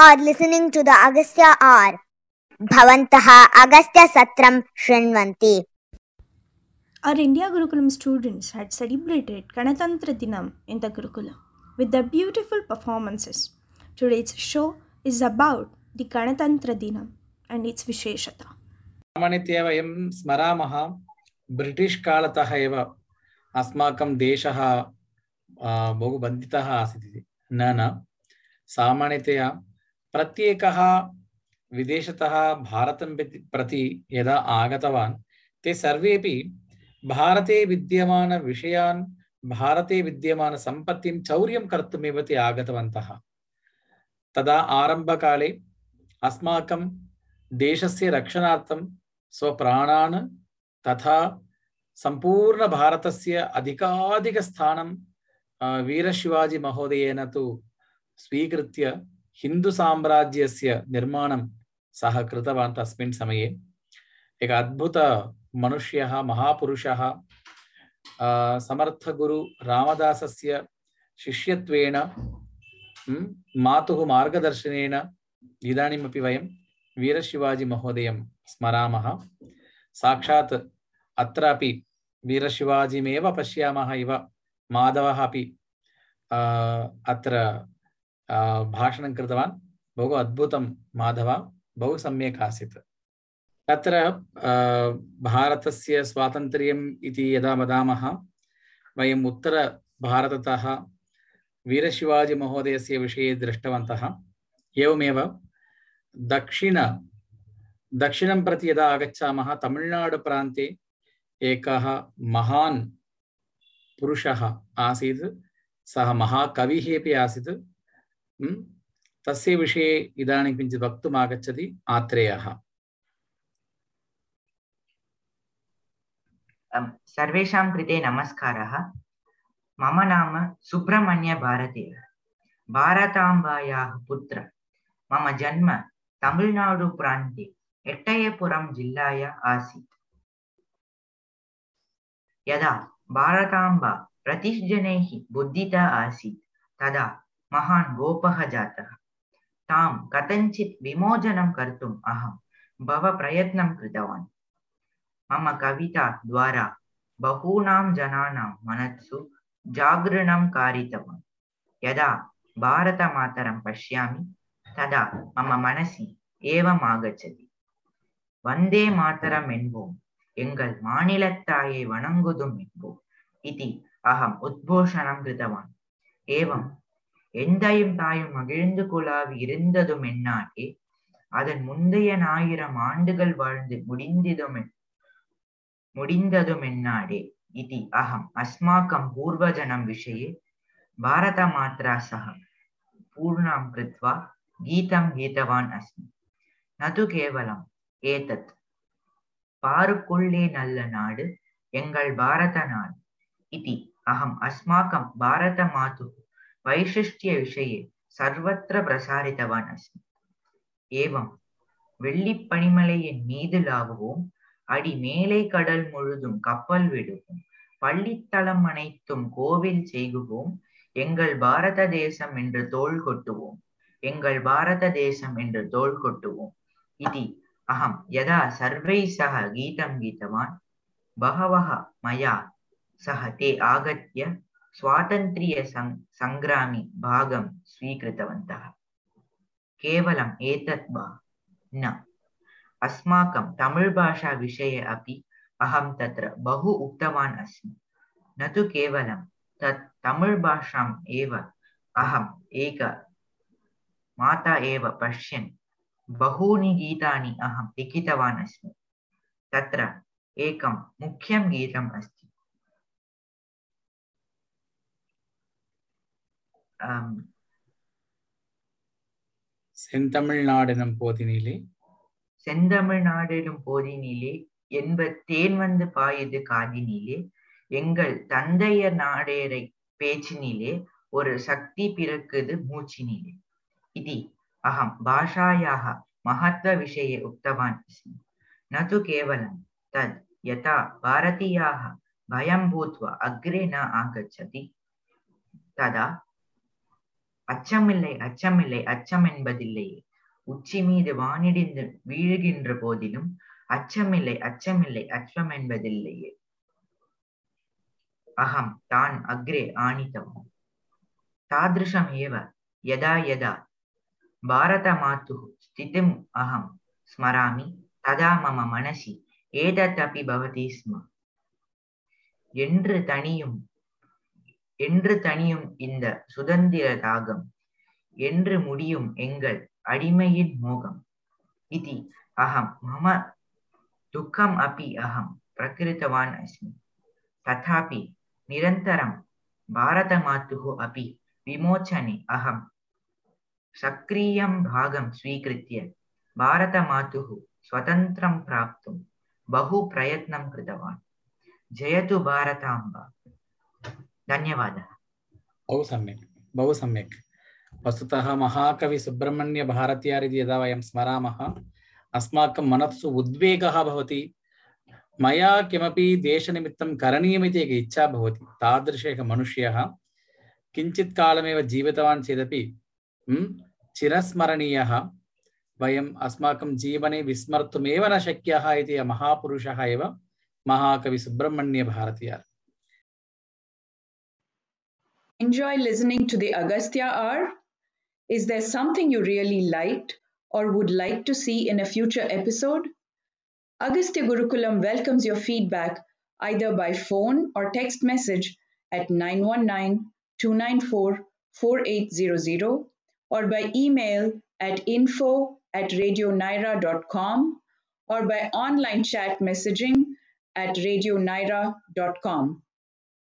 are listening to the Agastya R. Bhavantah Agastya Satram Shrinvanti. Our India Gurukulam students had celebrated Ganatantra Dinam in the Gurukulam with their beautiful performances. Today's show is about the Ganatantra Dinam and its Visheshata. सामान्यतया वयं स्मरामः British कालतः एव अस्माकं देशः बहु बन्धितः आसीत् न न सामान्यतया प्रत्येकः विदेशतः भारतं प्रति- यदा आगतवान्, ते सर्वेपि भारते विद्यमानविषयान् भारते विद्यमानसम्पत्तिं चौर्यं कर्तुमेव ते आगतवन्तः। तदा आरम्भकाले अस्माकं देशस्य रक्षणार्थं स्वप्राणान् तथा सम्पूर्णभारतस्य अधिकाधिकस्थानं वीरशिवाजीमहोदयेन तु स्वीकृत्य हिन्दुसाम्राज्यस्य निर्माणं सः कृतवान् तस्मिन् समये एक अद्भुतमनुष्यः महापुरुषः अ, समर्थगुरु रामदासस्य शिष्यत्वेन म्, मातुः मार्गदर्शनेन इदानीमपि वयं वीरशिवाजीमहोदयं स्मरामः साक्षात् अत्रापि वीरशिवाजीमेव पश्यामः इव माधवः अपि आ, अत्र आ, भाषणं कृतवान्। बहु अद्भुतं, माधव। बहु सम्यक् आसीत्। तत्र भारतस्य स्वातन्त्र्यम् इति यदा वदामः, वयम् उत्तरभारततः वीरशिवाजीमहोदयस्य विषये दृष्टवन्तः। एवमेव दक्षिण, दक्षिणं प्रति यदा आगच्छामः तमिळ्नाडुप्रान्ते एकः महान् पुरुषः आसीत्। सः महाकविः अपि आसीत्। తస్య విషయ ఇదానీ కించిత్ వక్తుం ఆగచ్చది ఆత్రేయ సర్వేషాం కృతే నమస్కారः మమ నామ సుబ్రహ్మణ్య భారతి భారతాంబాయాः పుత్ర మమ జన్మ తమిళనాడు ప్రాంతి ఎట్టయపురం జిల్లాయ ఆసీత్ యదా భారతాంబా ప్రతిష్జనైః బుద్ధిత ఆసీత్ తదా மகான் கோபக ஜாத்தக தாம் கதஞ்சித் விமோச்சனம் கர்த்தும் அகம். பவ பிரயத்னம் கிருத்தவான் மம கவிதா துவாரா. பகூனாம் ஜனானாம் மனத்சு ஜாகிரணம் காரித்தவான். யதா பாரத மாதரம் பஷ்யாமி ததா மம மனசி ஏவம் ஆகச்சதி. வந்தே மாதரம் என்போம். எங்கள் மாநிலத்தாயை வணங்குதும் என்போம். இது அகம் உத்போஷனம் கிருத்தவான் ஏவம் எந்தையும் தாயும் மகிழ்ந்து குழாவி இருந்ததும் என்னாலே அதன் முந்தைய ஆயிரம் ஆண்டுகள் வாழ்ந்து முடிந்ததும் முடிந்ததும் என்னாடே இது அகம் அஸ்மாக்கம் பூர்வஜனம் விஷயே பாரத மாத்ரா சக பூர்ணாம் கிருத்வா கீதம் கீதவான் அஸ்மி. நது கேவலம் ஏதத். பாருக்குள்ளே நல்ல நாடு எங்கள் பாரத நாடு. இது அகம் அஸ்மாக்கம் பாரத மாது वैशिष्ट्यविषये सर्वत्र प्रसारितवान् अस्मि एवं வெள்ளிப்பனிமலையின் மீது லாவுவோம் அடி மேலை கடல் முழுதும் கப்பல் விடுவோம் பள்ளித்தளம் அனைத்தும் கோவில் செய்குவோம் எங்கள் பாரத தேசம் என்று தோள் கொட்டுவோம் எங்கள் பாரத தேசம் என்று தோள் கொட்டுவோம் इति अहं यदा सर्वैः सह गीतं गीतवान् बहवः मया सह ते आगत्य स्वातन्त्र्य सङ्ग्रामि भागं स्वीकृतवन्तः। केवलम् एतत् वा? न। अस्माकं तमिळ् भाषा विषये अपि अहं तत्र बहु उक्तवान् अस्मि। न तु केवलं तत् तमिळ् भाषाम् एव अहम् एक माता एव पश्यन् बहूनि गीतानि अहं लिखितवान् अस्मि। तत्र एकं मुख्यं गीतम् செந்தமிழ்நாடு எனும் போதினிலே? செந்தமிழ்நாடு எனும் போதினிலே என்ப தேன் வந்து பாயுது காதினிலே எங்கள் தந்தையர் நாடேரை பேச்சினிலே ஒரு சக்தி பிறக்குது மூச்சினிலே. இது அகம் பாஷாயாக மகத்வ விஷய உக்தவான் நது கேவலம் தத் யதா பாரதியாக பயம் பூத்வா அக்ரே ந ஆகச்சதி. ததா அச்சமில்லை அச்சமில்லை அச்சம் என்பதில்லையே உச்சி மீது வானிடிந்து வீழுகின்ற போதிலும் அச்சமில்லை அச்சமில்லை அச்சம் என்பதில்லையே அகம் தான் அக்ரே ஆணித்தவம் தாதிருஷம் ஏவ யதா யதா. பாரதமாத்துः ஸ்திதிம் அகம் ஸ்மராமி ததா மம மனசி ஏதத்தபி பவதி ஸ்ம. என்று தனியும் என்று தனியும் இந்த சுதந்திர தாகம் என்று முடியும் எங்கள் அடிமையின் மோகம் இதி அகம் மம துக்கம் அப்பி அகம் பிரகிருத்தவான் அஸ்மி ததாபி நிரந்தரம் பாரதமாத்துः अपि विमोचने अहं सक्रियं भागं स्वीकृत्य भारतमातुः स्वतन्त्रं प्राप्तुं बहु प्रयत्नं कृतवान् जयतु भारताम्बा धन्यवादः। बहु सम्यक् बहु सम्यक्। वस्तुतः महाकवि सुब्रह्मण्यभारत्यार् इति यदा वयं स्मरामः, अस्माकं मनस्सु उद्वेगः भवति, मया किमपि देशनिमित्तं करणीयमिति एका इच्छा भवति तादृश एकः मनुष्यः किञ्चित् कालमेव जीवितवान् चेदपि चिरस्मरणीयः, वयम् अस्माकं जीवने विस्मर्तुमेव न शक्यः इति महापुरुषः एव महाकवि सुब्रह्मण्यभारतीयार् enjoy listening to the Agastya hour? Is there something you really liked or would like to see in a future episode? Agastya Gurukulam welcomes your feedback either by phone or text message at 919 294 4800 or by email at info at radionaira.com or by online chat messaging at radionaira.com.